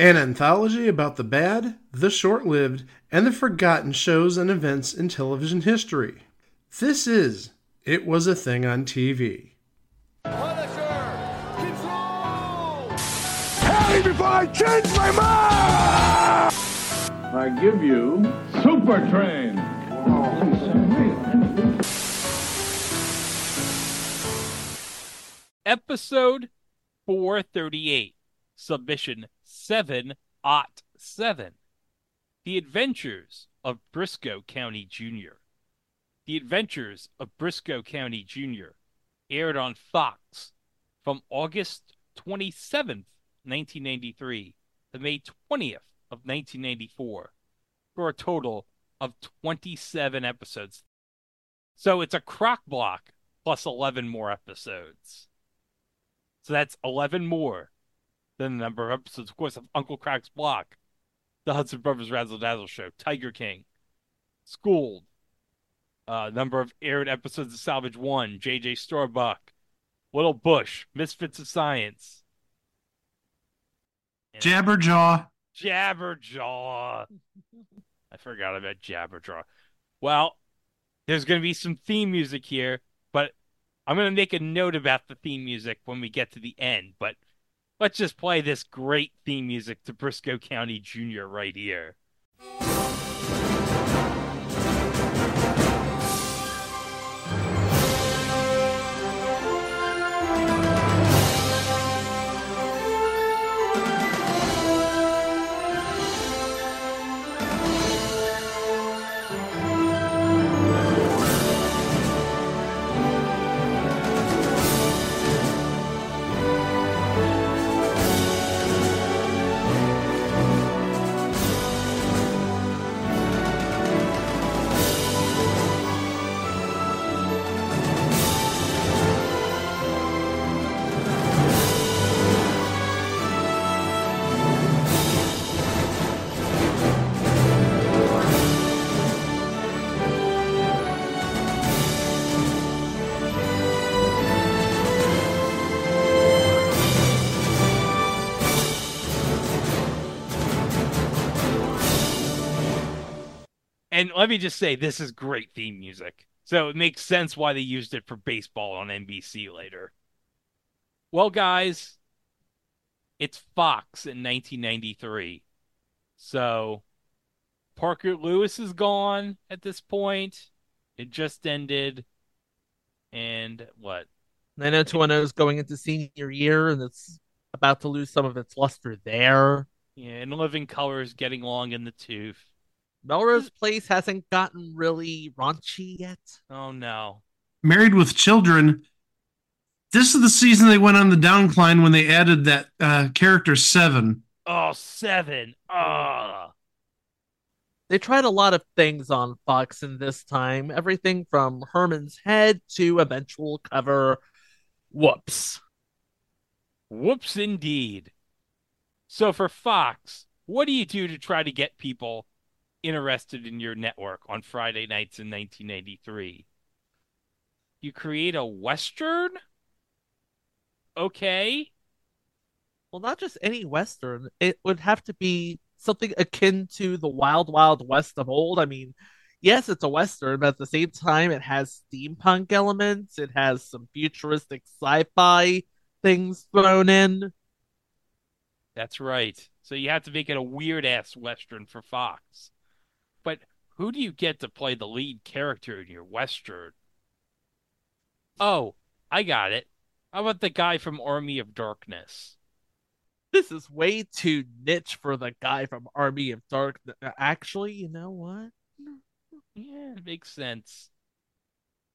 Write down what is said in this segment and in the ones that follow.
an anthology about the bad, the short lived, and the forgotten shows and events in television history. This is It Was a Thing on TV. Punisher! Control! Tell me before I change my mind! I give you Super Train. Episode 438, Submission 7 Ot 7. The Adventures of Brisco County Jr. The Adventures of Brisco County Jr. aired on Fox from August 27th, 1993 to May 20th of 1994 for a total of 27 episodes. So it's a crock block plus 11 more episodes. So that's 11 more than the number of episodes, of course, of Uncle Croc's Block, The Hudson Brothers Razzle Dazzle Show, Tiger King, Schooled, uh, number of aired episodes of Salvage One, JJ Starbuck, Little Bush, Misfits of Science, and Jabberjaw. Jabberjaw. I forgot about Jabberjaw. Well, there's going to be some theme music here, but I'm going to make a note about the theme music when we get to the end. But let's just play this great theme music to Brisco County Jr. right here. And let me just say, this is great theme music. So it makes sense why they used it for baseball on NBC later. Well, guys, it's Fox in 1993. So Parker Lewis is gone at this point. It just ended. And what? 90210 is going into senior year and it's about to lose some of its luster there. Yeah, and Living Color is getting long in the tooth. Melrose Place hasn't gotten really raunchy yet. Oh, no. Married with Children. This is the season they went on the downcline when they added that uh, character Seven. Oh, seven. Ah. They tried a lot of things on Fox in this time, everything from Herman's Head to eventual cover Whoops. Whoops, indeed. So for Fox, what do you do to try to get people interested in your network on Friday nights in 1983? You create a Western? Okay. Well, not just any Western, it would have to be something akin to the Wild Wild West of old. I mean, yes, it's a Western, but at the same time, it has steampunk elements, it has some futuristic sci fi things thrown in. That's right. So you have to make it a weird ass Western for Fox. Who do you get to play the lead character in your Western? Oh, I got it. How about the guy from Army of Darkness? This is way too niche for the guy from Army of Darkness. Uh, actually, you know what? Yeah, it makes sense.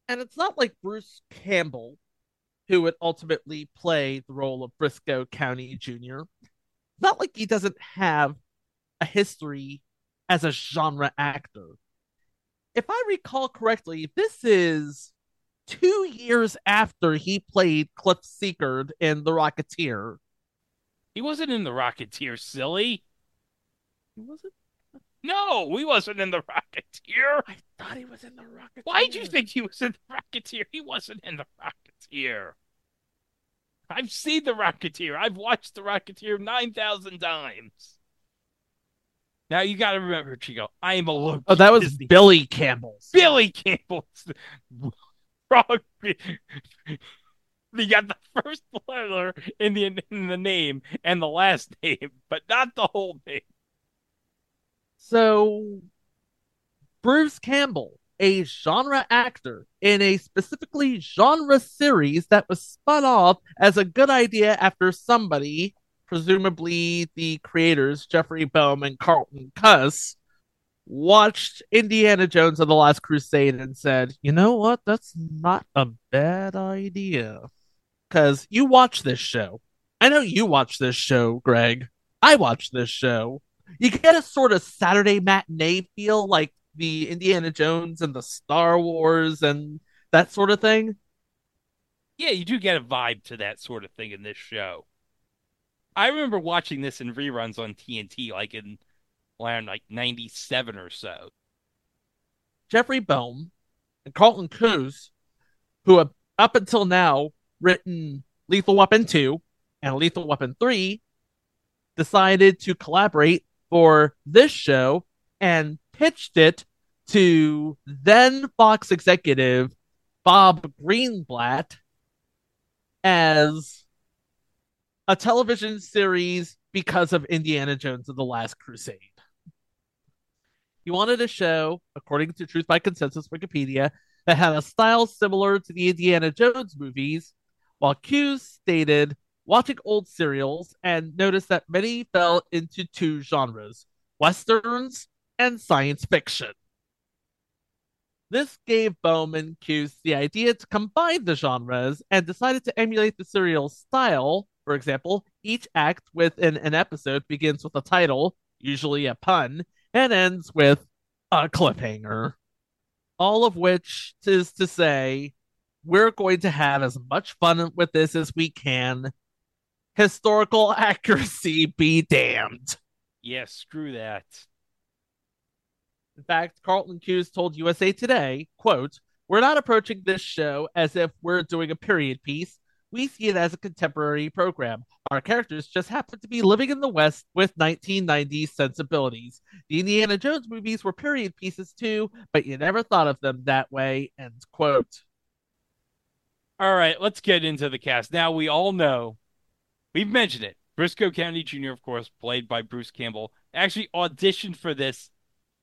And it's not like Bruce Campbell, who would ultimately play the role of Brisco County Jr. Not like he doesn't have a history as a genre actor. If I recall correctly, this is two years after he played Cliff Secord in The Rocketeer. He wasn't in the Rocketeer, silly. He wasn't? No, he wasn't in the Rocketeer. I thought he was in The Rocketeer. Why'd you think he was in the Rocketeer? He wasn't in the Rocketeer. I've seen The Rocketeer. I've watched The Rocketeer 9,000 times. Now you got to remember, Chico, I am a low. Oh, that was Disney. Billy Campbell. Billy Campbell. Wrong. You got the first letter in the in the name and the last name, but not the whole name. So, Bruce Campbell, a genre actor in a specifically genre series that was spun off as a good idea after somebody, presumably the creators Jeffrey Boam and Carlton Cuse, watched Indiana Jones and the Last Crusade and said, you know what? That's not a bad idea. Because you watch this show. I know you watch this show, Greg. I watch this show. You get a sort of Saturday matinee feel like the Indiana Jones and the Star Wars and that sort of thing. Yeah, you do get a vibe to that sort of thing in this show. I remember watching this in reruns on TNT, like in around like '97 or so. Jeffrey Boam and Carlton Cuse, who have up until now written Lethal Weapon 2 and Lethal Weapon 3, decided to collaborate for this show and pitched it to then Fox executive Bob Greenblatt as a television series because of Indiana Jones and the Last Crusade. He wanted a show, according to Truth by Consensus Wikipedia, that had a style similar to the Indiana Jones movies, while Cuse stated watching old serials and noticed that many fell into two genres westerns and science fiction. This gave Bowman Cuse the idea to combine the genres and decided to emulate the serial style. For example, each act within an episode begins with a title, usually a pun, and ends with a cliffhanger. All of which is to say, we're going to have as much fun with this as we can. Historical accuracy be damned. Yeah, screw that. In fact, Carlton Cuse told USA Today, quote, We're not approaching this show as if we're doing a period piece. We see it as a contemporary program. Our characters just happen to be living in the West with 1990s sensibilities. The Indiana Jones movies were period pieces too, but you never thought of them that way, end quote. All right, let's get into the cast. Now we all know, we've mentioned it. Brisco County Jr., of course, played by Bruce Campbell, actually auditioned for this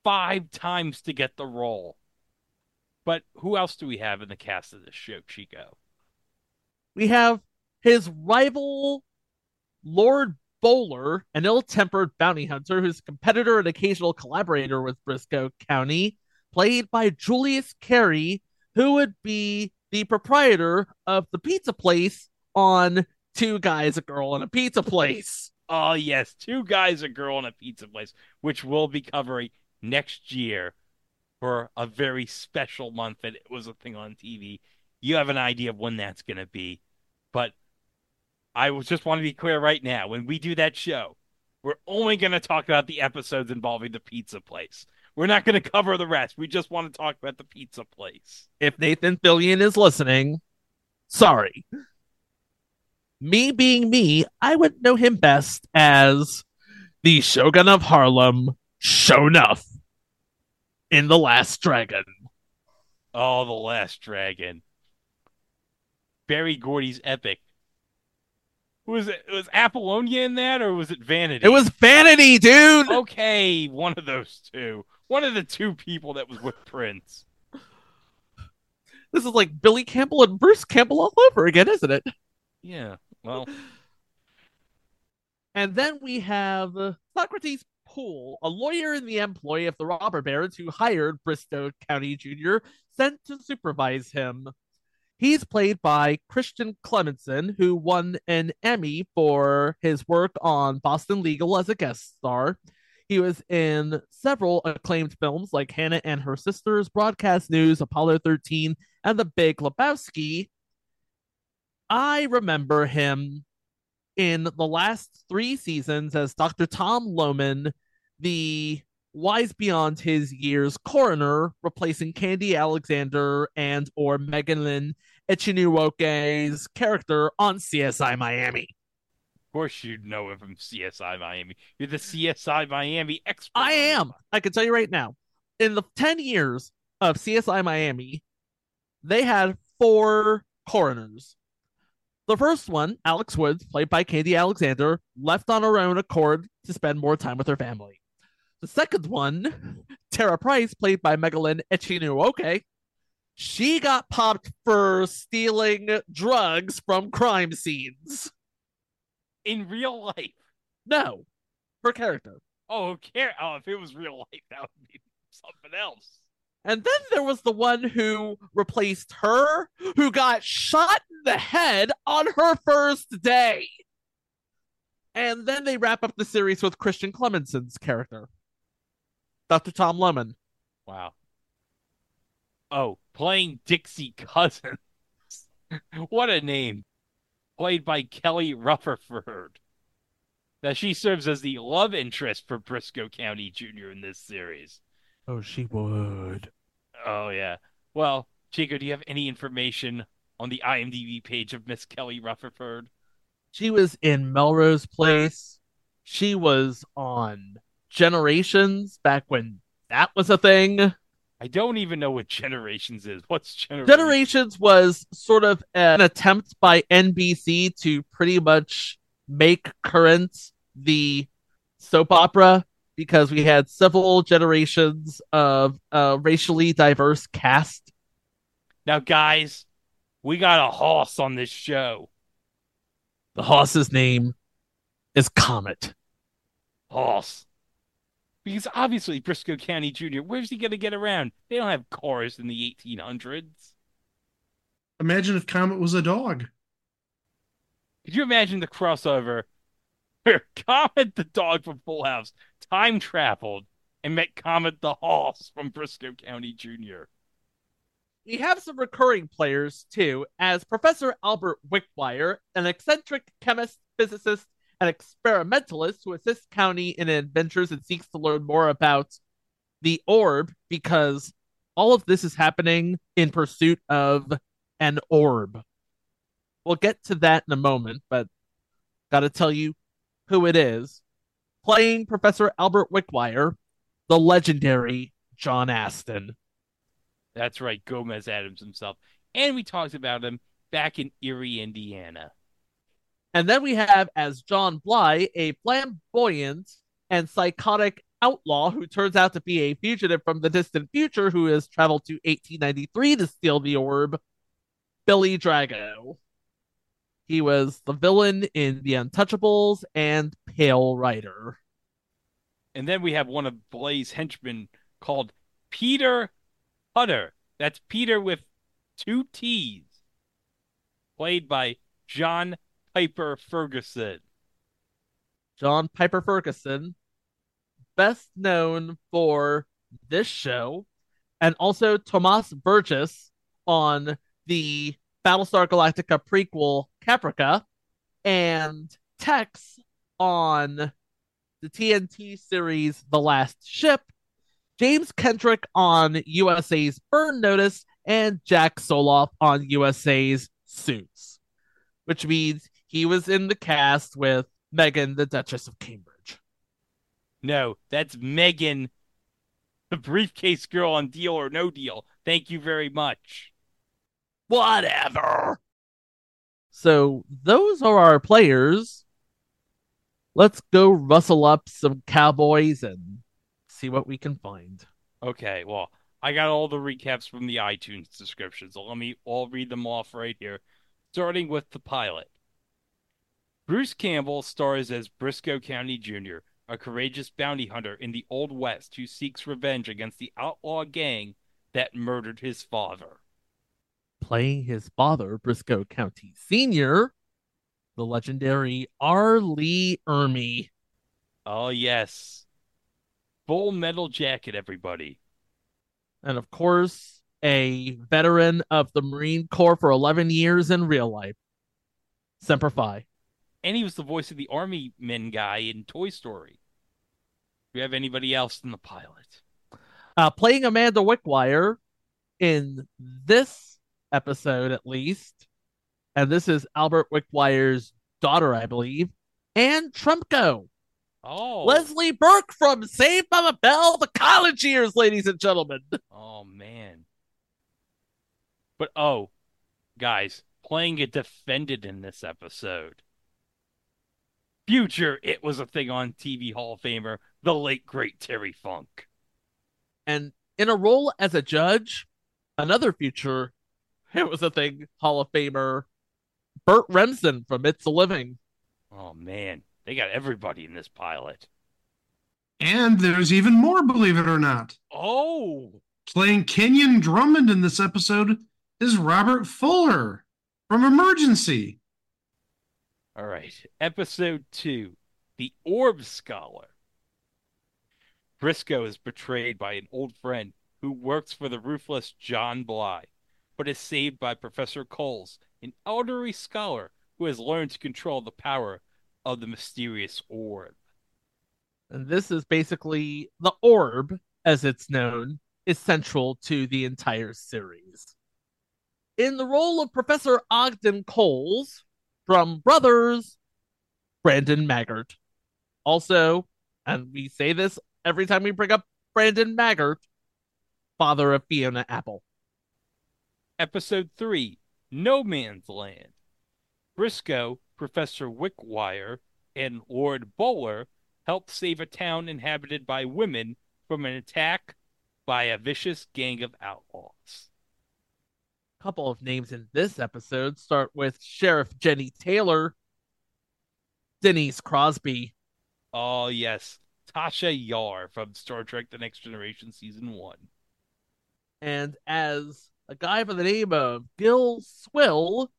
five times to get the role. But who else do we have in the cast of this show, Chico? We have his rival, Lord Bowler, an ill tempered bounty hunter who's a competitor and occasional collaborator with Brisco County, played by Julius Carry, who would be the proprietor of the pizza place on Two Guys, a Girl, and a Pizza Place. Oh, yes, two guys, a girl, and a pizza place, which we'll be covering next year for a very special month that it was a thing on TV. You have an idea of when that's going to be. But I was just want to be clear right now when we do that show, we're only going to talk about the episodes involving the pizza place. We're not going to cover the rest. We just want to talk about the pizza place. If Nathan Fillion is listening, sorry. Me being me, I would know him best as the Shogun of Harlem, Shonuff, in The Last Dragon. Oh, The Last Dragon. Berry Gordy's epic. Was it was Apollonia in that or was it Vanity? It was Vanity, dude! Okay, one of those two. One of the two people that was with Prince. This is like Billy Campbell and Bruce Campbell all over again, isn't it? Yeah. Well, And then we have Socrates Poole, a lawyer in the employ of the robber barons who hired Brisco County Jr., sent to supervise him. He's played by Christian Clemenson, who won an Emmy for his work on Boston Legal as a guest star. He was in several acclaimed films like Hannah and Her Sisters, Broadcast News, Apollo 13, and The Big Lebowski. I remember him in the last three seasons as Dr. Tom Loman, the wise beyond his years coroner, replacing Khandi Alexander and or Megan Echikunwoke's character on CSI Miami. Of course, you'd know him from CSI Miami. You're the CSI Miami expert. I am. I can tell you right now. In the 10 years of CSI Miami, they had four coroners. The first one, Alex Woods, played by Katie Alexander, left on her own accord to spend more time with her family. The second one, Tara Price, played by Megalyn Echikunwoke, she got popped for stealing drugs from crime scenes. in real life. No, her character. Oh, care. Oh, if it was real life, that would be something else. And then there was the one who replaced her, who got shot in the head on her first day. And then they wrap up the series with Christian Clemenson's character, Dr. Tom Lemon. Wow. Oh, playing Dixie Cousins. what a name. Played by Kelly Rutherford. Now she serves as the love interest for Brisco County Jr. in this series. Oh, she would. Oh yeah. Well, Chico, do you have any information on the IMDb page of Miss Kelly Rutherford? She was in Melrose Place. She was on Generations back when that was a thing. I don't even know what Generations is. What's Generations? Generations was sort of an attempt by NBC to pretty much make current the soap opera because we had several generations of a racially diverse cast. Now, guys, we got a horse on this show. The horse's name is Comet. Horse. Because obviously, Brisco County Jr., where's he going to get around? They don't have cars in the 1800s. Imagine if Comet was a dog. Could you imagine the crossover where Comet the dog from Full House time traveled and met Comet the horse from Brisco County Jr.? We have some recurring players too, as Professor Albert Wickwire, an eccentric chemist, physicist, and experimentalist who assists County in adventures and seeks to learn more about the orb because all of this is happening in pursuit of an orb. We'll get to that in a moment, but gotta tell you who it is. Playing Professor Albert Wickwire, the legendary John Astin. That's right, Gomez Addams himself. And we talked about him back in Erie, Indiana. And then we have as John Bly, a flamboyant and psychotic outlaw who turns out to be a fugitive from the distant future who has traveled to 1893 to steal the orb, Billy Drago. He was the villain in The Untouchables and Pale Rider. And then we have one of Blaze henchmen called Peter Hutter. That's Peter with two T's. Played by John Pyper-Ferguson. John Pyper-Ferguson, best known for this show, and also Tomas Vergis on the Battlestar Galactica prequel Caprica, and Tex on the TNT series The Last Ship, James Kendrick on USA's Burn Notice, and Jack Soloff on USA's Suits, which means he was in the cast with Megan, the Duchess of Cambridge. No, that's Megan, the briefcase girl on Deal or No Deal. Thank you very much. Whatever. So those are our players. Let's go rustle up some cowboys and see what we can find. Okay, well, I got all the recaps from the iTunes description, so let me all read them off right here, starting with the pilot. Bruce Campbell stars as Brisco County Jr., a courageous bounty hunter in the Old West who seeks revenge against the outlaw gang that murdered his father. Playing his father, Brisco County Sr., the legendary R. Lee Ermey. Oh, yes. Full metal jacket, everybody. And of course, a veteran of the Marine Corps for 11 years in real life. Semper Fi. And he was the voice of the Army Men guy in Toy Story. Do you have anybody else in the pilot? Uh, playing Amanda Wickwire in this episode, at least. And this is Albert Wickwire's daughter, I believe, Anne Tremko. Oh, Leslie Burke from Saved by the Bell, the college years, ladies and gentlemen. Oh man. But oh, guys, playing a defendant in this episode. Future, it was a thing on TV Hall of Famer, the late great Terry Funk. And in a role as a judge, another future, it was a thing, Hall of Famer, Burt Remsen from It's a Living. Oh man, they got everybody in this pilot. And there's even more, believe it or not. Oh, Playing Kenyon Drummond in this episode is Robert Fuller from Emergency. All right. Episode two, the Orb Scholar. Brisco is betrayed by an old friend who works for the ruthless John Bly, but is saved by Professor Coles, an elderly scholar who has learned to control the power of the mysterious orb. And this is basically the orb, as it's known, is central to the entire series. In the role of Professor Ogden Coles from Brothers, Brandon Maggart. Also, and we say this every time we bring up Brandon Maggart, father of Fiona Apple. Episode 3 No Man's Land. Brisco, Professor Wickwire, and Lord Bowler help save a town inhabited by women from an attack by a vicious gang of outlaws. Couple of names in this episode start with Sheriff Jenny Taylor, Denise Crosby, Oh, yes, Tasha Yar from Star Trek The Next Generation Season 1. and as a guy by the name of Gil Swill,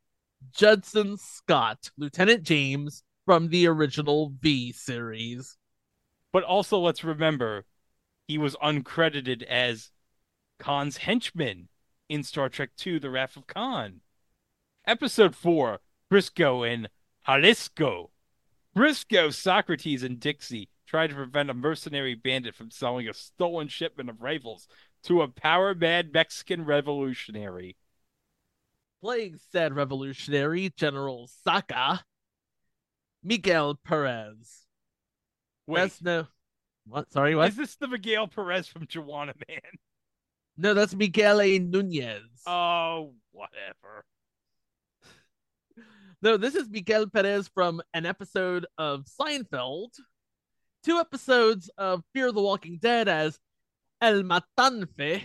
Judson Scott, Lieutenant James from the original V series. But also, let's remember, he was uncredited as Khan's henchman in Star Trek II The Wrath of Khan. Episode 4 Brisco and Jalisco. Brisco, Socrates, and Dixie try to prevent a mercenary bandit from selling a stolen shipment of rifles to a power mad Mexican revolutionary. Playing said revolutionary, General Saka, Miguel Perez. Wait, no, what? Sorry, what? is this the Miguel Perez from Juwanna Mann? No, that's Miguel A. Nunez. Oh, whatever. No, this is Miguel Perez from an episode of Seinfeld, two episodes of Fear the Walking Dead as El Matanfe,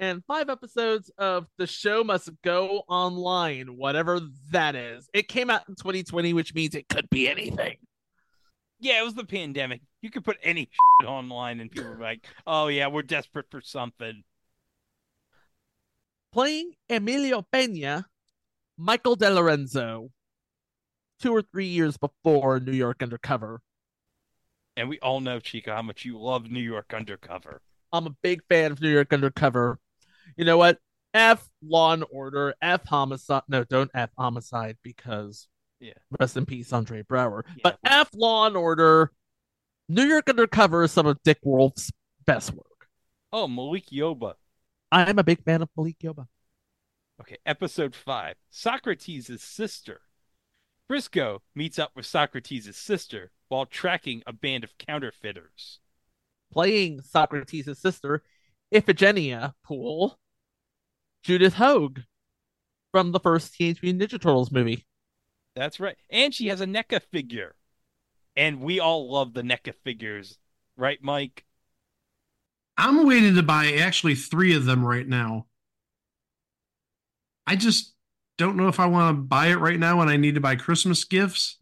and five episodes of The Show Must Go Online, whatever that is. It came out in 2020, which means it could be anything. Yeah, it was the pandemic. You could put any shit online and people were like, oh, yeah, we're desperate for something. Playing Emilio Pena, Michael De Lorenzo, two or three years before New York Undercover. And we all know, Chica, how much you love New York Undercover. I'm a big fan of New York Undercover. You know what? F Law and Order, F Homicide. No, don't F Homicide because Yeah. rest in peace, Andre Braugher. Yeah. But F Law and Order, New York Undercover is some of Dick Wolf's best work. Oh, Malik Yoba. I'm a big fan of Malik Yoba. Okay, episode five Socrates' sister. Brisco meets up with Socrates' sister while tracking a band of counterfeiters. Playing Socrates' sister, Iphigenia Poole, Judith Hoag from the first Teenage Mutant Ninja Turtles movie. That's right. And she has a NECA figure. And we all love the NECA figures, right, Mike? I'm waiting to buy actually three of them right now. I just don't know if I want to buy it right now when I need to buy Christmas gifts.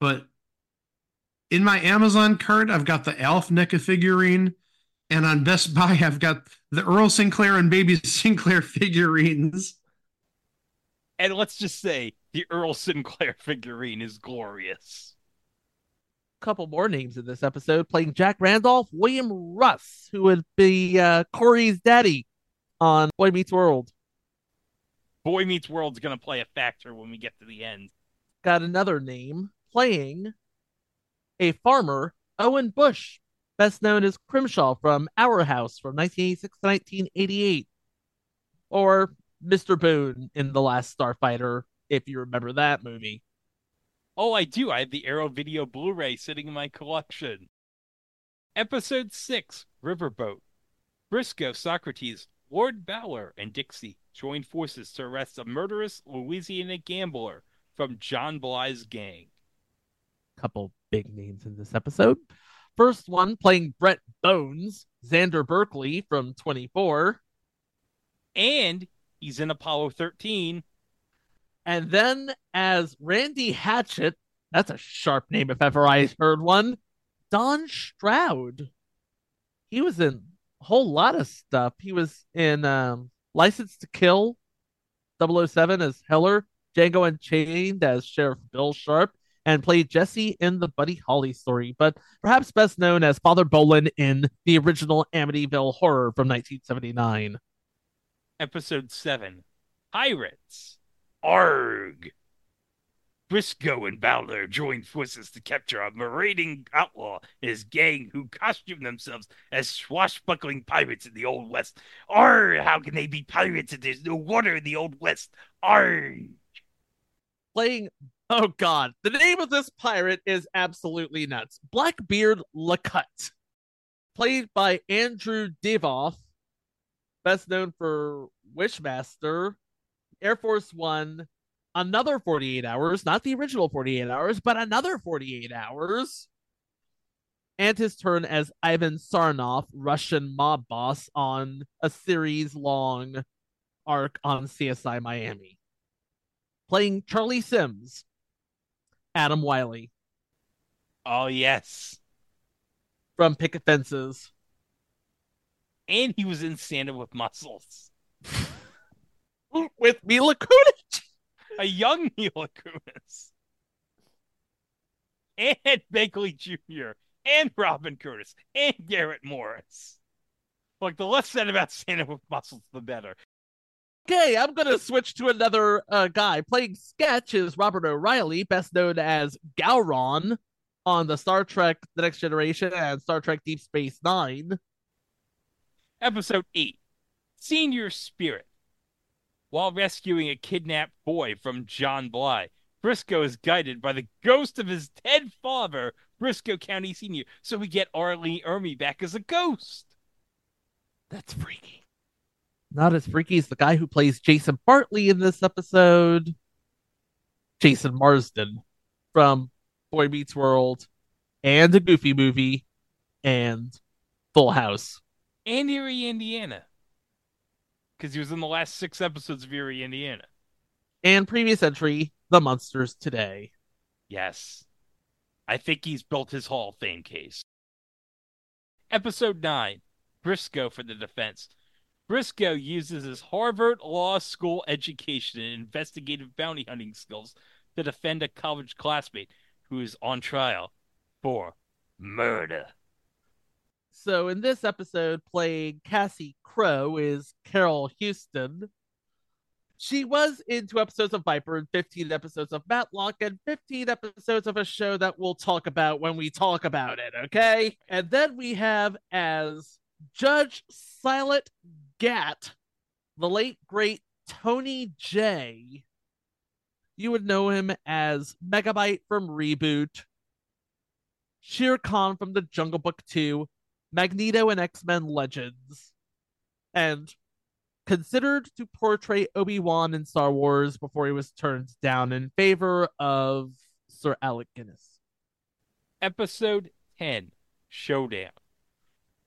But in my Amazon cart, I've got the Alf NECA figurine, and on Best Buy, I've got the Earl Sinclair and Baby Sinclair figurines. And let's just say the Earl Sinclair figurine is glorious. Couple more names in this episode playing Jack Randolph, William Russ, who would be uh, Corey's daddy on Boy Meets World. Boy Meets World's going to play a factor when we get to the end. Got another name playing a farmer, Owen Bush, best known as Crimshaw from Our House from 1986 to 1988. Or Mr. Boone in The Last Starfighter, if you remember that movie. Oh, I do. I have the Arrow Video Blu ray sitting in my collection. Episode 6 Riverboat. Brisco, Socrates, Lord Bowler, and Dixie join forces to arrest a murderous Louisiana gambler from John Bly's gang. Couple big names in this episode. First one playing Brett Bones, Xander Berkeley from 24. And he's in Apollo 13. And then as Randy Hatchett, that's a sharp name if ever I heard one, Don Stroud. He was in a whole lot of stuff. He was in um, License to Kill, 007 as Heller, Django Unchained as Sheriff Bill Sharp, and played Jesse in the Buddy Holly story, but perhaps best known as Father Bolin in the original Amityville Horror from 1979. Episode 7 Pirates. Arg! Brisco and Bowler join forces to capture a marauding outlaw and his gang who costume themselves as swashbuckling pirates in the Old West. Arg! How can they be pirates if there's no water in the Old West? Arg! Playing, oh god, the name of this pirate is absolutely nuts. Blackbeard Lacut, played by Andrew Divoff, best known for Wishmaster, Air Force One, another 48 hours, not the original 48 hours, but another 48 hours. And his turn as Ivan Sarnoff, Russian mob boss on a series long arc on CSI Miami. Playing Charlie Sims, Adam Wylie Oh, yes. from Picket Fences. And he was in Santa with Muscles. With Mila Kunis. A young Mila Kunis. And Begley Jr. And Robin Curtis. And Garrett Morris. Look, the less said about Santa with Muscles, the better. Okay, I'm gonna switch to another uh, guy. Playing sketch is Robert O'Reilly, best known as Gowron on the Star Trek The Next Generation and Star Trek Deep Space Nine. Episode 8 Senior Spirit. While rescuing a kidnapped boy from John Bly, Brisco is guided by the ghost of his dead father, Brisco County Sr., so we get R. Lee Ermey back as a ghost. That's freaky. Not as freaky as the guy who plays Jason Bartley in this episode. Jason Marsden from Boy Meets World and a Goofy movie and Full House. And Erie, Indiana. Because he was in the last six episodes of Erie, Indiana. And previous entry, The Monsters Today. Yes. I think he's built his Hall of Fame case. Episode 9 Brisco for the defense. Brisco uses his Harvard Law School education and investigative bounty hunting skills to defend a college classmate who is on trial for murder. So in this episode, playing Cassie Crow is Carol Huston. She was in two episodes of Viper and 15 episodes of Matlock and 15 episodes of a show that we'll talk about when we talk about it, okay? And then we have as Judge Silent Gat, the late great Tony Jay You would know him as Megabyte from Reboot, Shere Khan from The Jungle Book 2, Magneto and X Men Legends, and considered to portray Obi Wan in Star Wars before he was turned down in favor of Sir Alec Guinness. Episode 10 Showdown.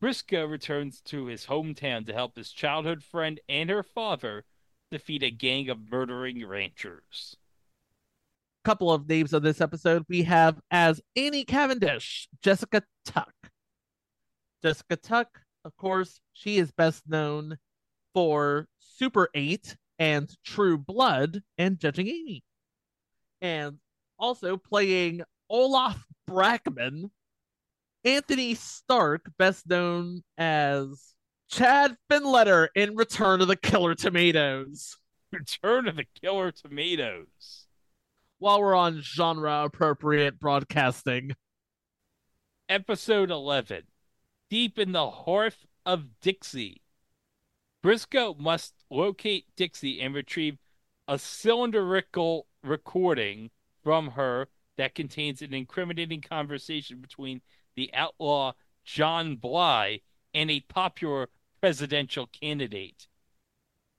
Brisco returns to his hometown to help his childhood friend and her father defeat a gang of murdering ranchers. Couple of names on this episode we have as Annie Cavendish, Jessica Tuck. Jessica Tuck, of course, she is best known for Super 8 and True Blood and Judging Amy. And also playing Olaf Brackman, Anthony Starke, best known as Chad Finletter in Return of the Killer Tomatoes. Return of the Killer Tomatoes. While we're on genre appropriate broadcasting, Episode 11 Deep in the Hearth of Dixie. Brisco must locate Dixie and retrieve a cylindrical recording from her that contains an incriminating conversation between the outlaw John Bly and a popular presidential candidate.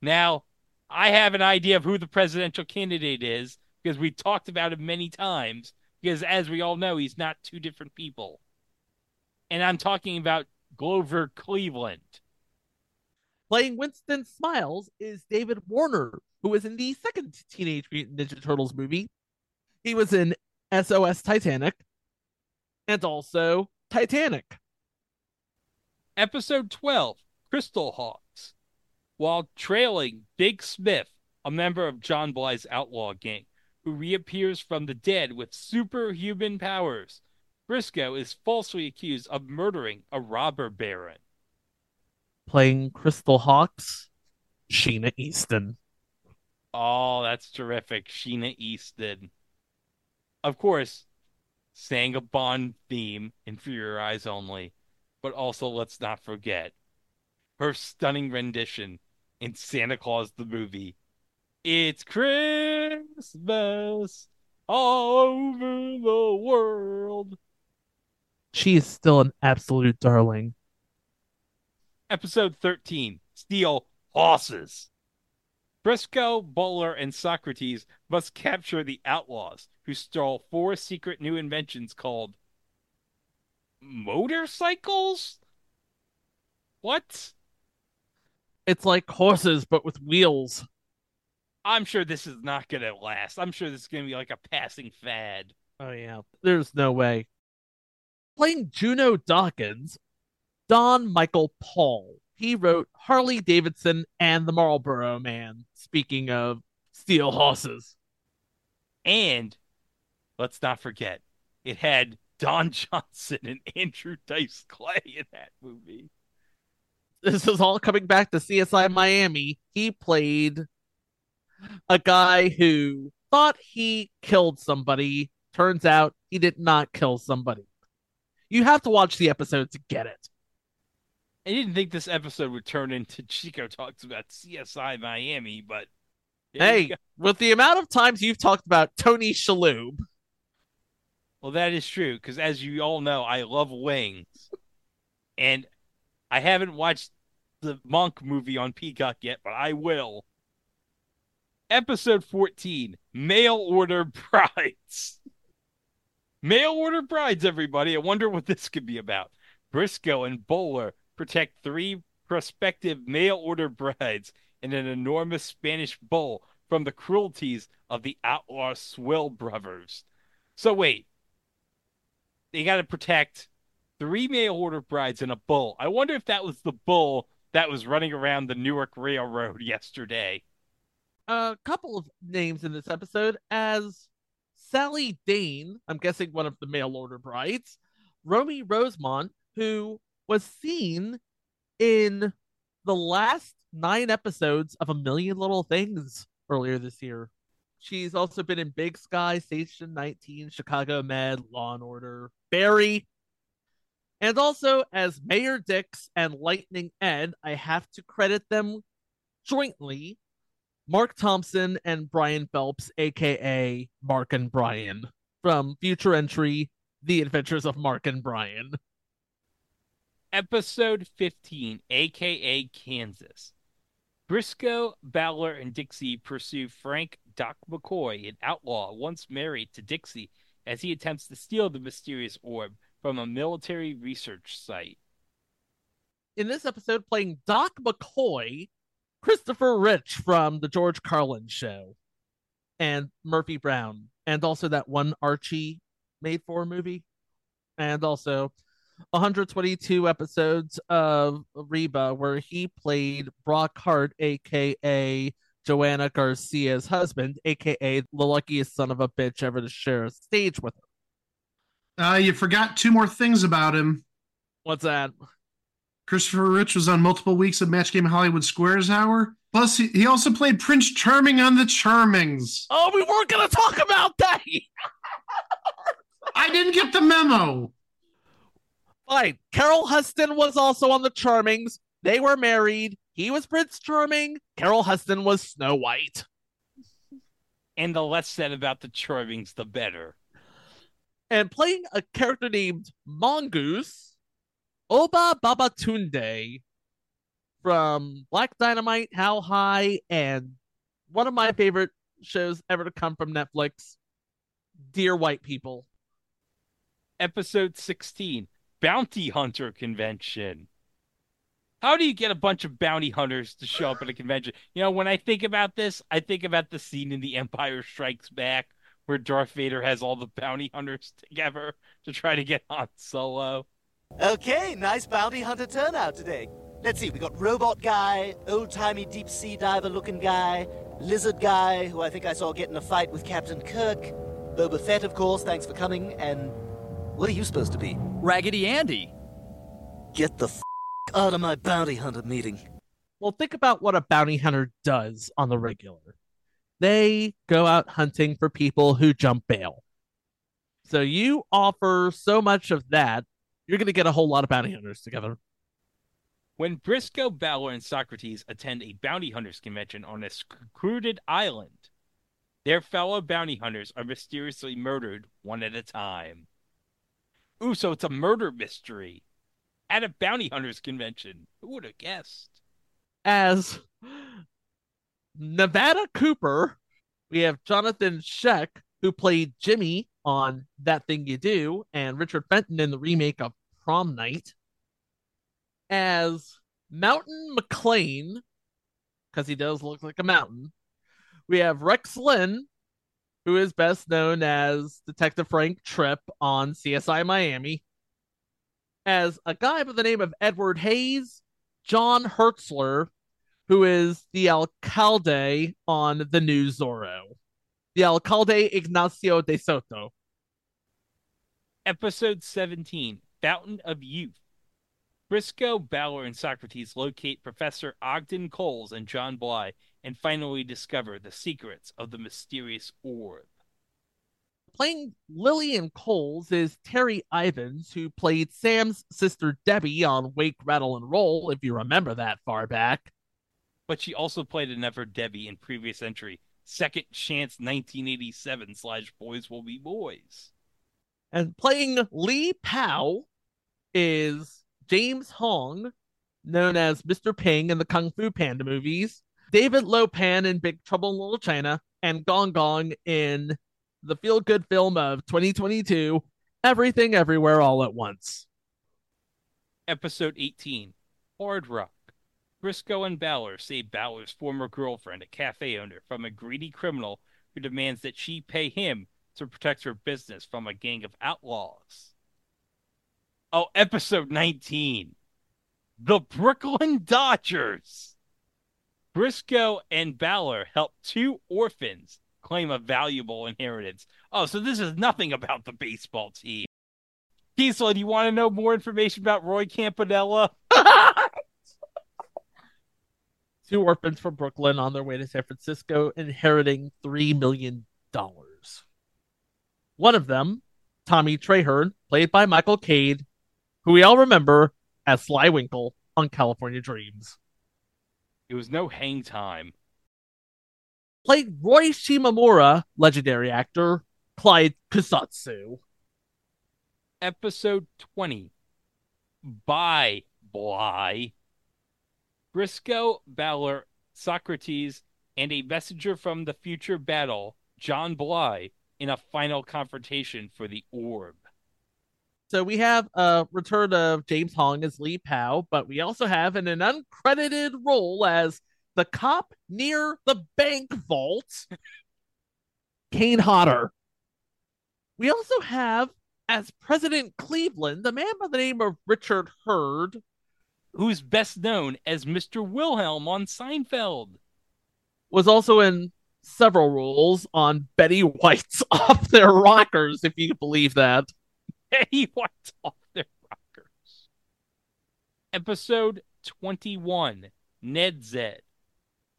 Now, I have an idea of who the presidential candidate is because we talked about him many times. Because as we all know, he's not two different people. And I'm talking about Grover Cleveland. Playing Winston Smiles is David Warner, who was in the second Teenage Mutant Ninja Turtles movie. He was in SOS Titanic and also Titanic. Episode 12 Crystal Hawks. While trailing Big Smith, a member of John Bly's outlaw gang, who reappears from the dead with superhuman powers, Brisco is falsely accused of murdering a robber baron. Playing Crystal Hawks, Sheena Easton. Oh, that's terrific. Sheena Easton. Of course, sang a Bond theme in For Your Eyes Only, but also let's not forget her stunning rendition in Santa Claus the movie. It's Christmas all over the world. She is still an absolute darling. Episode 13 Steel Horses. Brisco, Bowler, and Socrates must capture the outlaws who stole four secret new inventions called motorcycles? What? It's like horses, but with wheels. I'm sure this is not going to last. I'm sure this is going to be like a passing fad. Oh, yeah. There's no way. Playing Juno Dawkins, Don Michael Paul. He wrote Harley Davidson and the Marlboro Man. Speaking of steel horses. And let's not forget, it had Don Johnson and Andrew Dice Clay in that movie. This is all coming back to CSI Miami. He played a guy who thought he killed somebody. Turns out he did not kill somebody. You have to watch the episode to get it. I didn't think this episode would turn into Chico talks about CSI Miami, but Hey, with the amount of times you've talked about Tony Shalhoub, well, that is true because as you all know, I love wings, and I haven't watched the Monk movie on Peacock yet, but I will. Episode 14 Mail Order Brides. Mail Order Brides, everybody. I wonder what this could be about. Brisco and Bowler protect three prospective mail order brides in an enormous Spanish bull from the cruelties of the outlaw Swill brothers. So, wait. They got to protect three mail order brides and a bull. I wonder if that was the bull that was running around the Newark Railroad yesterday. a couple of names in this episode as Sally Dane, I'm guessing one of the mail order brides, Romy Rosemont, who was seen in the last nine episodes of A Million Little Things earlier this year. She's also been in Big Sky, Station 19, Chicago Med, Law and Order, Barry, and also as Mayor Dix and Lightning Ed. I have to credit them jointly Mark Thompson and Brian Phelps, aka Mark and Brian, from future entry The Adventures of Mark and Brian. Episode 15, aka Kansas. Brisco, Bowler, and Dixie pursue Frank Doc McCoy, an outlaw once married to Dixie, as he attempts to steal the mysterious orb from a military research site. In this episode, playing Doc McCoy, Christopher Rich from The George Carlin Show, and Murphy Brown, and also that one Archie made for movie, and also 122 episodes of Reba, where he played Brock Hart, aka Joanna Garcia's husband, aka the luckiest son of a bitch ever to share a stage with her. Uh, you forgot two more things about him. What's that? Christopher Rich was on multiple weeks of Match Game Hollywood Squares Hour. Plus, he, he also played Prince Charming on The Charmings. Oh, we weren't gonna talk about that. I didn't get the memo. Fine. Carol Huston was also on the Charmings. They were married. he was Prince Charming, Carol Huston was Snow White. And the less said about the Charmings, the better. And playing a character named Mongoose, Obba Babatundé from Black Dynamite, How High, and one of my favorite shows ever to come from Netflix, Dear White People. Episode 16 Bounty Hunter Convention. How do you get a bunch of bounty hunters to show up at a convention? You know, when I think about this, I think about the scene in The Empire Strikes Back where Darth Vader has all the bounty hunters together to try to get Han Solo. Okay, nice bounty hunter turnout today. Let's see, we got robot guy, old timey deep sea diver looking guy, lizard guy, who I think I saw get in a fight with Captain Kirk, Boba Fett, of course, thanks for coming, and what are you supposed to be? Raggedy Andy. Get the f out of my bounty hunter meeting. Well, think about what a bounty hunter does on the regular. They go out hunting for people who jump bail. So you offer so much of that, you're going to get a whole lot of bounty hunters together. When Brisco, Bowler, and Socrates attend a bounty hunters convention on a secluded island, their fellow bounty hunters are mysteriously murdered one at a time. Ooh, so it's a murder mystery at a bounty hunters convention. Who would have guessed? As Nevada Cooper, we have Jonathan Schaech, who played Jimmy on That Thing You Do, and Richard Fenton in the remake of Prom Night. As Mountain McLean, because he does look like a mountain, we have Rex Linn, who is best known as Detective Frank Tripp on CSI Miami. As a guy by the name of Edward Hayes, John Hertzler, who is the alcalde on the new Zorro. The alcalde Ignacio de Soto. Episode 17 Fountain of Youth. Brisco, Bowler, and Socrates locate Professor Ogden Coles and John Bly and finally discover the secrets of the mysterious orb. Playing Lillian Coles is Terri Ivens, who played Sam's sister Debbie on Wake, Rattle, and Roll, if you remember that far back. But she also played another Debbie in previous entry, Second Chance 1987 slash Boys Will Be Boys. And playing Lee Pow is James Hong, known as Mr. Ping in the Kung Fu Panda movies, David Lo Pan in Big Trouble in Little China, and Gong Gong in the feel good film of 2022, Everything Everywhere All at Once. Episode 18 Hard Rock. Brisco and Bowler save Bowler's former girlfriend, a cafe owner, from a greedy criminal who demands that she pay him to protect her business from a gang of outlaws. Oh, episode 19 The Brooklyn Dodgers. Brisco and Bowler help two orphans claim a valuable inheritance. Oh, so this is nothing about the baseball team. Diesel, do you want to know more information about Roy Campanella? Two orphans from Brooklyn on their way to San Francisco, inheriting $3 million. One of them, Tommy Traherne, played by Michael Cade, who we all remember as Sly Winkle on California Dreams. It was no hang time. Played Roy Shimamura, legendary actor, Clyde Kusatsu. Episode 20 By Bly. Brisco, Bowler, Socrates, and a messenger from the future battle, John Bly, in a final confrontation for the orb. So we have a return of James Hong as Lee Pow, but we also have in an uncredited role as the cop near the bank vault, Kane Hodder. We also have as President Cleveland, the man by the name of Richard Herd, Who's best known as Mr. Wilhelm on Seinfeld. was also in several rules on Betty White's Off Their Rockers, if you believe that. Betty White's off their rockers. Episode 21 Ned Zed.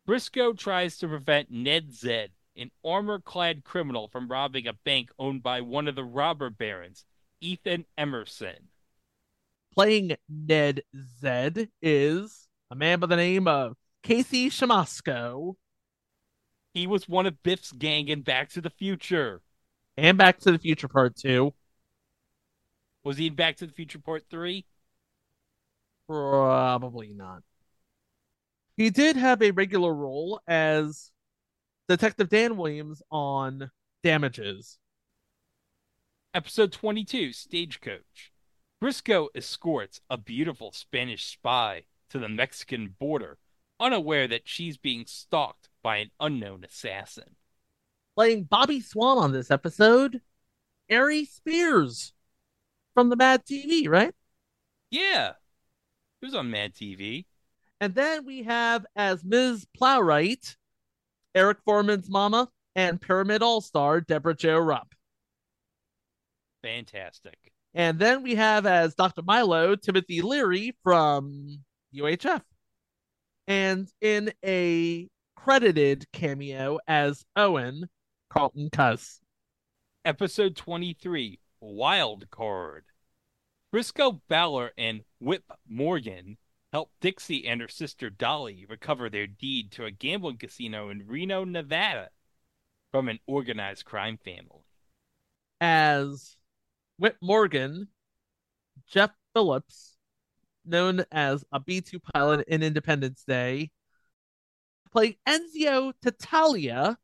Brisco tries to prevent Ned Zed, an armor clad criminal, from robbing a bank owned by one of the robber barons, Ethan Emerson. Playing Ned Zed is a man by the name of Casey Siemaszko, He was one of Biff's gang in Back to the Future. and Back to the Future Part 2. Was he in Back to the Future Part 3? Probably not. He did have a regular role as Detective Dan Williams on Damages. Episode 22 Stagecoach. Brisco escorts a beautiful Spanish spy to the Mexican border, unaware that she's being stalked by an unknown assassin. Playing Bobby Swan on this episode, Ari Spears from the Mad TV, right? Yeah, he was on Mad TV. And then we have as Ms. Plowright, Eric Forman's mama, and Pyramid All Star Debra Jo Rupp. Fantastic. And then we have as Dr. Milo, Timothy Leary from UHF. And in a credited cameo as Owen, Carlton Cuse. Episode 23 Wild Card. Brisco Bowler and Whip Morgan help Dixie and her sister Dolly recover their deed to a gambling casino in Reno, Nevada from an organized crime family. As Whip Morgan, Jeff Phillips, known as a B 2 pilot in Independence Day, playing Enzio Tatalia,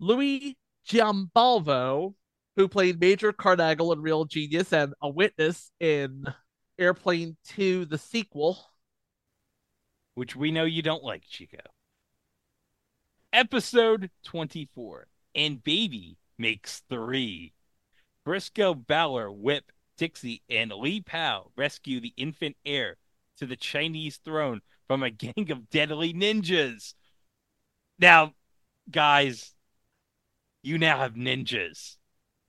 Louis Giambalvo, who played Major Carnagle in Real Genius and a witness in Airplane 2, the sequel. which we know you don't like, Chico. Episode 24 And Baby Makes Three. Brisco, Bowler, Whip, Dixie, and Lee Pow rescue the infant heir to the Chinese throne from a gang of deadly ninjas. Now, guys, you now have ninjas.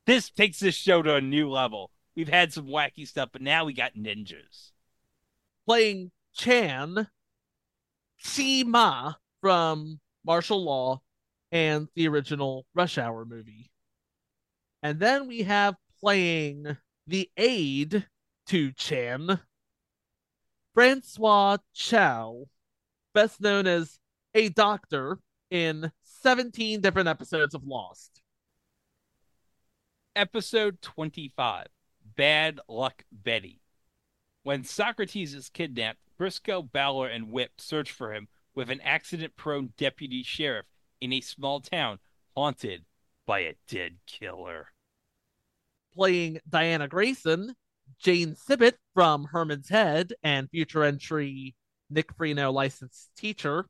This takes this show to a new level. We've had some wacky stuff, but now we got ninjas. Playing Chan, Tzi Ma from Martial Law and the original Rush Hour movie. And then we have playing the aide to Chan, Francois Chau, best known as a doctor in 17 different episodes of Lost. Episode 25 Bad Luck Betty. When Socrates is kidnapped, Brisco, Bowler, and Whip search for him with an accident prone deputy sheriff in a small town haunted by a dead killer. Playing Diana Grayson, Jane Sibbett from Herman's Head and future entry Nick Freno licensed teacher,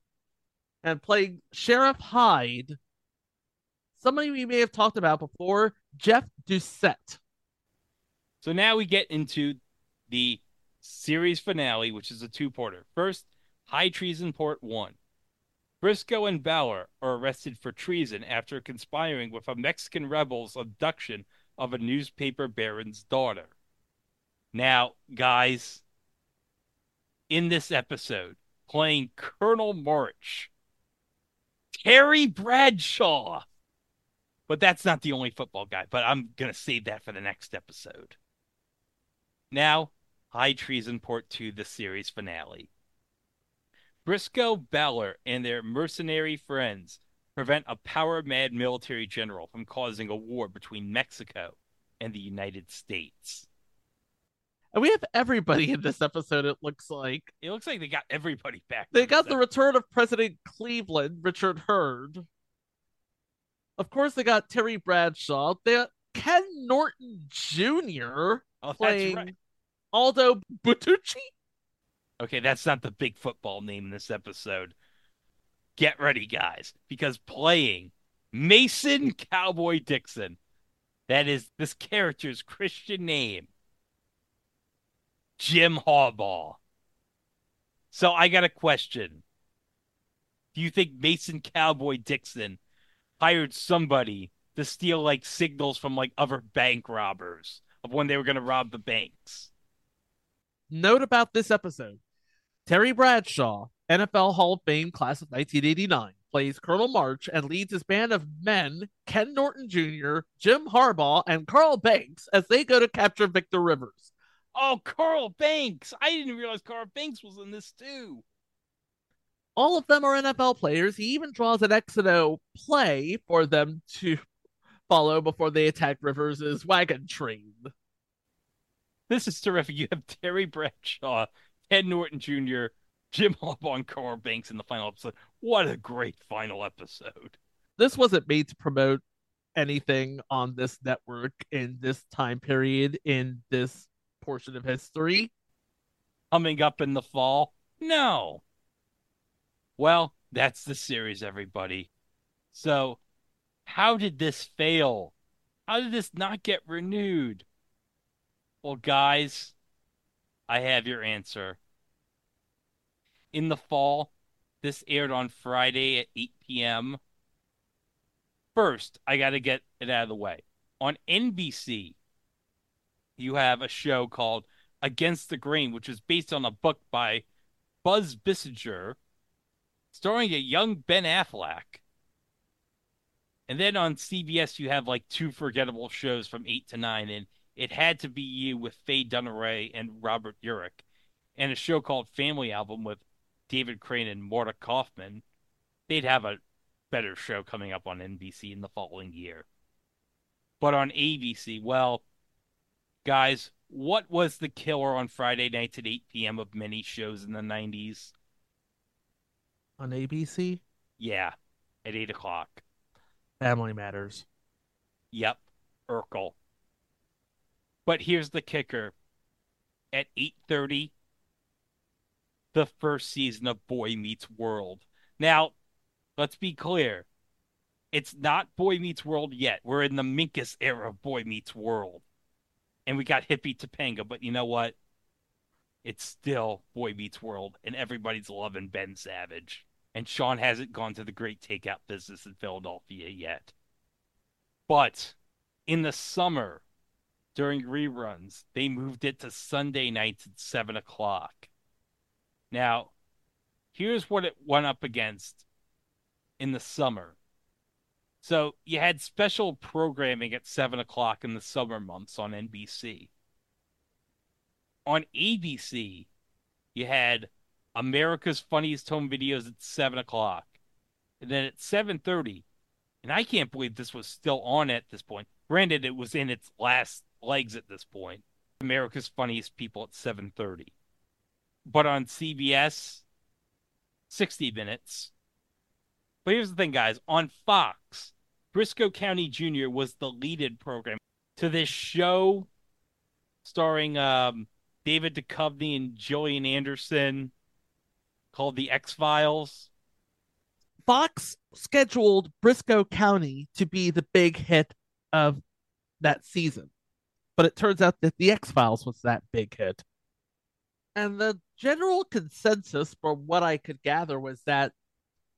and playing Sheriff Hyde, somebody we may have talked about before, Jeff Doucette. So now we get into the series finale, which is a two porter. First, High Treason Port 1. Brisco and Bowler are arrested for treason after conspiring with a Mexican rebel's abduction of a newspaper baron's daughter. Now, guys, in this episode, playing Colonel March, Terry Bradshaw. But that's not the only football guy, but I'm going to save that for the next episode. Now, High Treason Port 2, the series finale. Brisco, Bowler, and their mercenary friends prevent a power mad military general from causing a war between Mexico and the United States. And we have everybody in this episode, it looks like. It looks like they got everybody back. They got the return of President Cleveland, Richard Herd. Of course, they got Terry Bradshaw. They got Ken Norton Jr. Oh, playing right. Aldo Butucci. Okay, that's not the big football name in this episode. Get ready, guys, because playing Mason Cowboy Dixon, that is this character's Christian name, Jim Harbaugh. So I got a question. Do you think Mason Cowboy Dixon hired somebody to steal like signals from like other bank robbers of when they were going to rob the banks? Note about this episode Terry Bradshaw, NFL Hall of Fame class of 1989, plays Colonel March and leads his band of men, Ken Norton Jr., Jim Harbaugh, and Carl Banks, as they go to capture Victor Rivers. Oh, Carl Banks! I didn't realize Carl Banks was in this too. All of them are NFL players. He even draws an X and O play for them to follow before they attack Rivers' wagon train. This is terrific. You have Terry Bradshaw, Ted Norton Jr., Jim Harbaugh, and Carl Banks in the final episode. What a great final episode. This wasn't made to promote anything on this network in this time period in this portion of history. Coming up in the fall? No. Well, that's the series, everybody. So, how did this fail? How did this not get renewed? Well, guys, I have your answer. In the fall, this aired on Friday at 8 p.m. First, I got to get it out of the way. On NBC, you have a show called Against the Grain, which is based on a book by Buzz Bissinger, starring a young Ben Affleck. And then on CBS, you have like two forgettable shows from 8 to 9, and It Had to Be You with Faye Dunaway and Robert Urich, and a show called Family Album with David Crane and Marta Kauffman. They'd have a better show coming up on NBC in the following year. But on ABC, well, guys, what was the killer on Friday nights at 8 p.m. of many shows in the 90s? On ABC, Yeah, at 8 o'clock. Family Matters. Yep, Urkel. But here's the kicker. At 8:30, the first season of Boy Meets World. Now, let's be clear. It's not Boy Meets World yet. We're in the Minkus era of Boy Meets World. And we got Hippie Topanga, but you know what? It's still Boy Meets World, and everybody's loving Ben Savage. And Sean hasn't gone to the great takeout business in Philadelphia yet. But in the summer, during reruns, they moved it to Sunday nights at 7 o'clock. Now, here's what it went up against in the summer. So you had special programming at 7 o'clock in the summer months on NBC. On ABC, you had America's Funniest Home Videos at 7 o'clock. And then at 7.30, and I can't believe this was still on at this point. Granted, it was in its last legs at this point. America's Funniest People at 7.30. But on CBS, 60 minutes. But here's the thing, guys. On Fox, Brisco County Jr. was the lead-in program to this show starring um, David Duchovny and Gillian Anderson called The X-Files. Fox scheduled Brisco County to be the big hit of that season. But it turns out that The X Files was that big hit. And the general consensus, from what I could gather, was that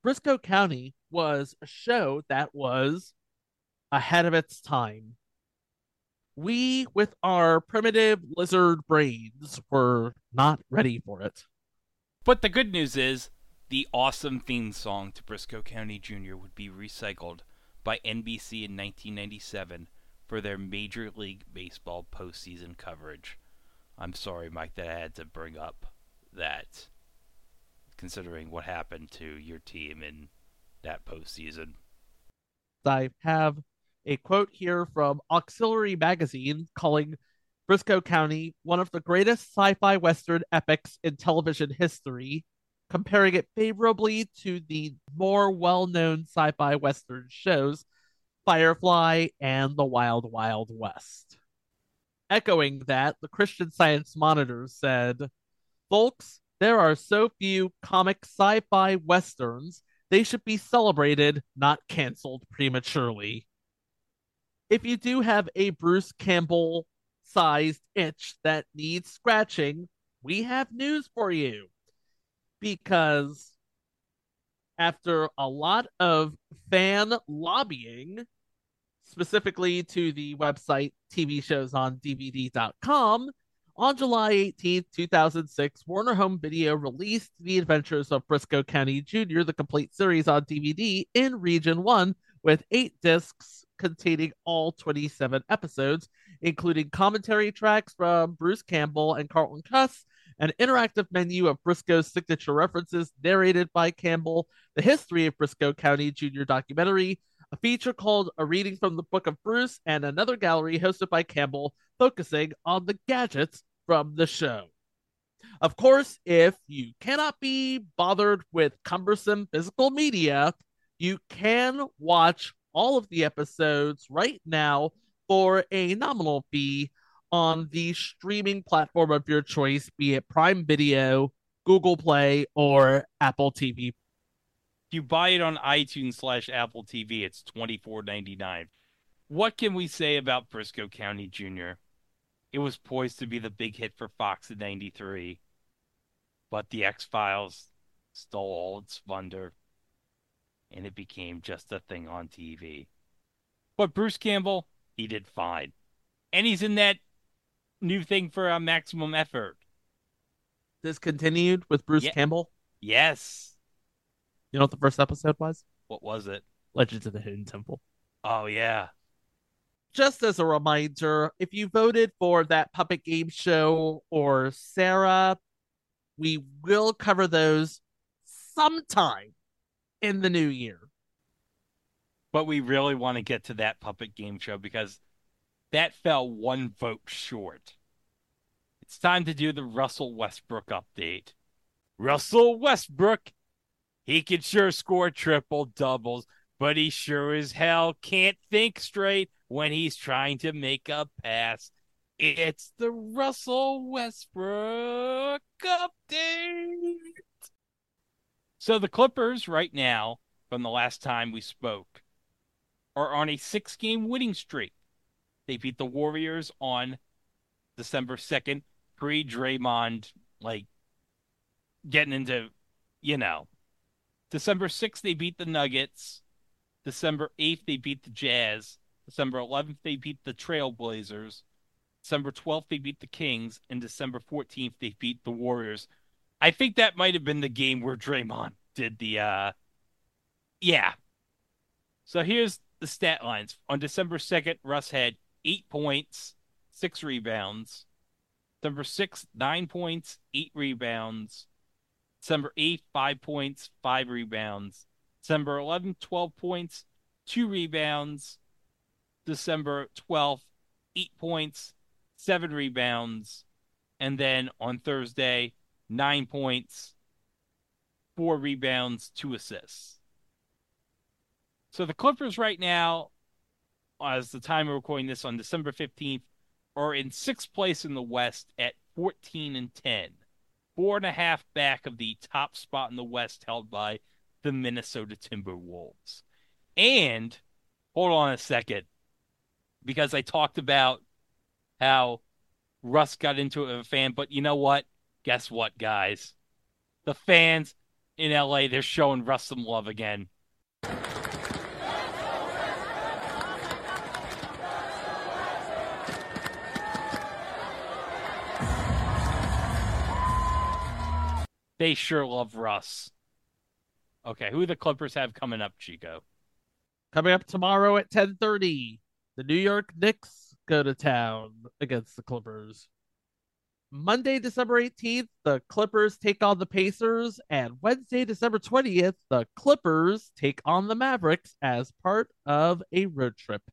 Brisco County was a show that was ahead of its time. We, with our primitive lizard brains, were not ready for it. But the good news is the awesome theme song to Brisco County Jr. would be recycled by NBC in 1997 for their Major League Baseball postseason coverage. I'm sorry, Mike, that I had to bring up that, considering what happened to your team in that postseason. I have a quote here from Auxiliary Magazine calling Brisco County one of the greatest sci fi Western epics in television history, comparing it favorably to the more well known sci fi Western shows Firefly and The Wild Wild West. Echoing that, the Christian Science Monitor said, Folks, there are so few comic sci fi Westerns, they should be celebrated, not canceled prematurely. If you do have a Bruce Campbell sized itch that needs scratching, we have news for you. Because after a lot of fan lobbying, specifically to the website TV shows on on July 18, 2006, Warner Home Video released The Adventures of Brisco County Jr., the complete series on DVD in Region 1 with eight discs containing all 27 episodes, including commentary tracks from Bruce Campbell and Carlton Cuse, an interactive menu of Brisco's signature references narrated by Campbell, the history of Brisco County Jr. documentary, a feature called A Reading from the Book of Bruce, and another gallery hosted by Campbell focusing on the gadgets from the show. Of course, if you cannot be bothered with cumbersome physical media, you can watch all of the episodes right now for a nominal fee on the streaming platform of your choice, be it Prime Video, Google Play, or Apple TV. If you buy it on iTunes slash Apple TV, it's twenty four ninety nine. What can we say about Brisco County Jr.? It was poised to be the big hit for Fox in '93, but the X Files stole all its thunder, and it became just a thing on TV. But Bruce Campbell, he did fine, and he's in that new thing for a maximum effort. Discontinued with Bruce Yeah. Campbell. Yes. You know what the first episode was? What was it? Legends of the Hidden Temple. Oh yeah. just as a reminder, if you voted for that puppet game show or Sarah, we will cover those sometime in the new year. But we really want to get to that puppet game show because that fell one vote short. It's time to do the Russell Westbrook update. Russell Westbrook, he can sure score triple doubles, but he sure as hell can't think straight when he's trying to make a pass. It's the Russell Westbrook update. So the Clippers right now, from the last time we spoke, are on a six game winning streak. They beat the Warriors on December 2nd, pre Draymond, like getting into, you know. December 6th, they beat the Nuggets. December 8th, they beat the Jazz. December 11th, they beat the Trailblazers. December 12th, they beat the Kings. And December 14th, they beat the Warriors. I think that might have been the game where Draymond did the, uh, yeah. So here's the stat lines. On December 2nd, Russ had eight points, six rebounds. December 6th, nine points, eight rebounds. December 8th, five points, five rebounds. December 11th, 12 points, two rebounds. December 12th, eight points, seven rebounds. And then on Thursday, nine points, four rebounds, two assists. So the Clippers right now, as the time of recording this on December 15th, are in sixth place in the West at 14 and 10. Four and a half back of the top spot in the West held by the Minnesota Timberwolves. And hold on a second, because I talked about how Russ got into it with a fan, but you know what? Guess what, guys? The fans in LA, they're showing Russ some love again. They sure love Russ. Okay, who the Clippers have coming up, Chico? Coming up tomorrow at 10:30, the New York Knicks go to town against the Clippers. Monday, December 18th, the Clippers take on the Pacers, and Wednesday, December 20th, the Clippers take on the Mavericks as part of a road trip.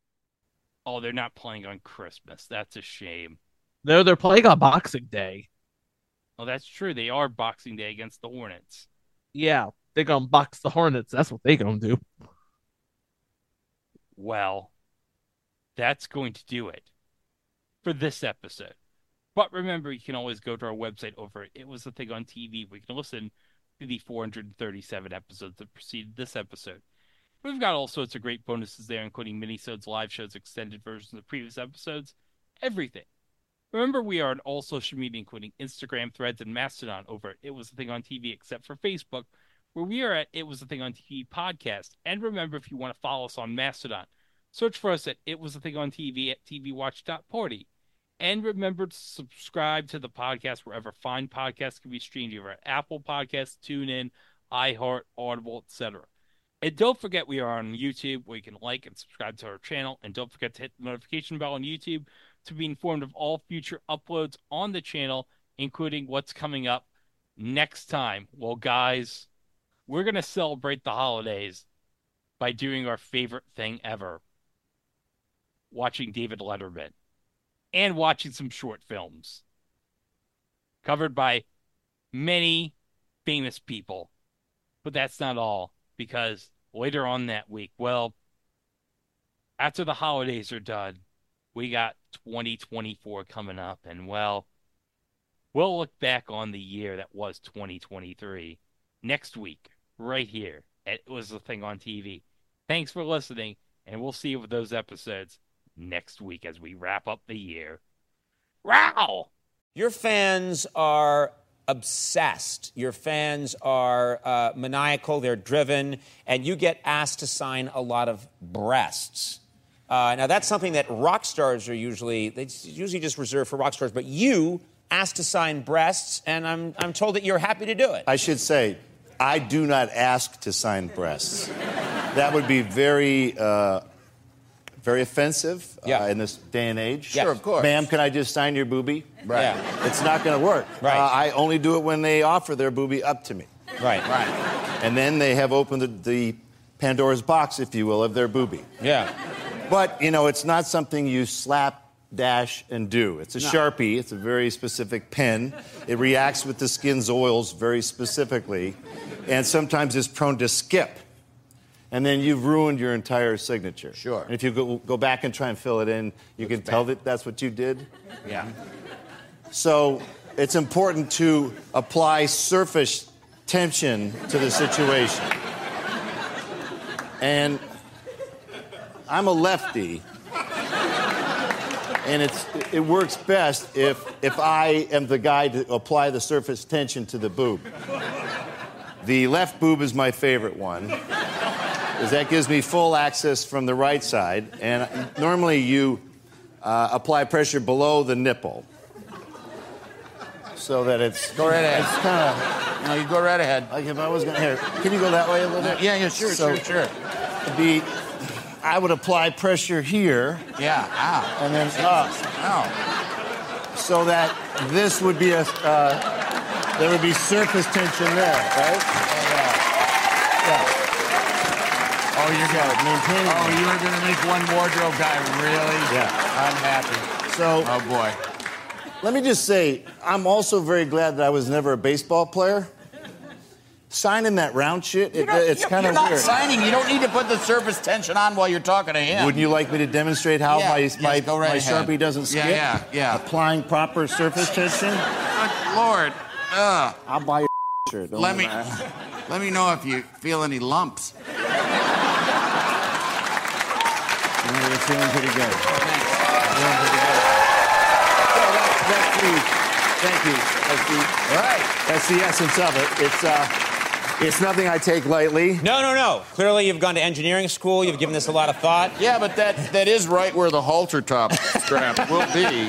Oh, they're not playing on Christmas. That's a shame. No, they're playing on Boxing Day. Oh, that's true. They are Boxing Day against the Hornets. Yeah, they're gonna box the Hornets. That's what they're gonna do. Well, that's going to do it for this episode. But remember, you can always go to our website over at It Was the Thing on TV. where you can listen to the 437 episodes that preceded this episode. We've got all sorts of great bonuses there, including minisodes, live shows, extended versions of previous episodes, everything. Remember, we are on all social media, including Instagram, Threads, and Mastodon over It Was the Thing on TV, except for Facebook, where we are at It Was the Thing on TV podcast. And remember, if you want to follow us on Mastodon, search for us at It Was the Thing on TV at TVWatch.party. And remember to subscribe to the podcast wherever fine podcasts can be streamed, either at Apple Podcasts, TuneIn, iHeart, Audible, etc. And don't forget we are on YouTube where you can like and subscribe to our channel. And don't forget to hit the notification bell on YouTube to be informed of all future uploads on the channel including what's coming up next time. Well, guys, we're going to celebrate the holidays by doing our favorite thing ever watching David Letterman and watching some short films covered by many famous people. But that's not all, because later on that week, well, after the holidays are done, we got 2024 coming up, and well, we'll look back on the year that was 2023 next week, right here. It was the thing on TV. Thanks for listening, and we'll see you with those episodes next week as we wrap up the year. Wow! Your fans are obsessed. Your fans are uh, maniacal, they're driven, and you get asked to sign a lot of breasts. Uh, now, that's something that rock stars are usually, they usually just reserved for rock stars, but you asked to sign breasts, and I'm, I'm told that you're happy to do it. I should say, I do not ask to sign breasts. that would be very, uh, very offensive Yeah. uh, in this day and age. Yes. Sure, of course. Ma'am, can I just sign your boobie? Right. Yeah. It's not going to work. Right. Uh, I only do it when they offer their boobie up to me. Right. Right. And then they have opened the, the Pandora's box, if you will, of their boobie. Yeah. But, you know, it's not something you slap, dash, and do. It's a Sharpie. It's a very specific pen. It reacts with the skin's oils very specifically. And sometimes it's prone to skip. And then you've ruined your entire signature. Sure. And if you go, go back and try and fill it in, you can tell that that's what you did. Yeah. So it's important to apply surface tension to the situation. And I'm a lefty. And it's, it works best if, if I am the guy to apply the surface tension to the boob. The left boob is my favorite one, because that gives me full access from the right side. And normally you uh, apply pressure below the nipple so that it's Go right ahead. It's kind of No, you go right ahead. like if I was gonna here. Can you go that way a little bit? Yeah, yeah, sure, So- sure, sure. The I would apply pressure here Yeah, ow. and then up, Ow. so that this would be a uh, there would be surface tension there, right? Yeah. Oh, you're. Maintaining. Oh, you are going to make one wardrobe guy really Yeah. unhappy. So Oh, boy. let me just say, I'm also very glad that I was never a baseball player. Signing that round shit, it, it's kind of weird. You're not signing. You don't need to put the surface tension on while you're talking to him. Wouldn't you like me to demonstrate how Yeah, my yes, my, right my sharpie doesn't Yeah, skip? yeah, yeah. Applying proper surface tension. Good Lord. Ugh. I'll buy your shirt. Let me let me know if you feel any lumps. You know, you're feeling pretty good. Feeling pretty good. So that's, that's the, thank you. That's the, Right. that's the essence of it. It's, uh, it's nothing I take lightly. No, no, no. Clearly, you've gone to engineering school. You've given this a lot of thought. Yeah, but that that is right where the halter top strap will be.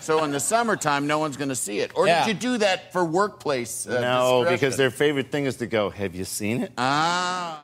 So in the summertime, no one's going to see it. Or Yeah. did you do that for workplace? Uh, no, because their favorite thing is to go, have you seen it? Ah.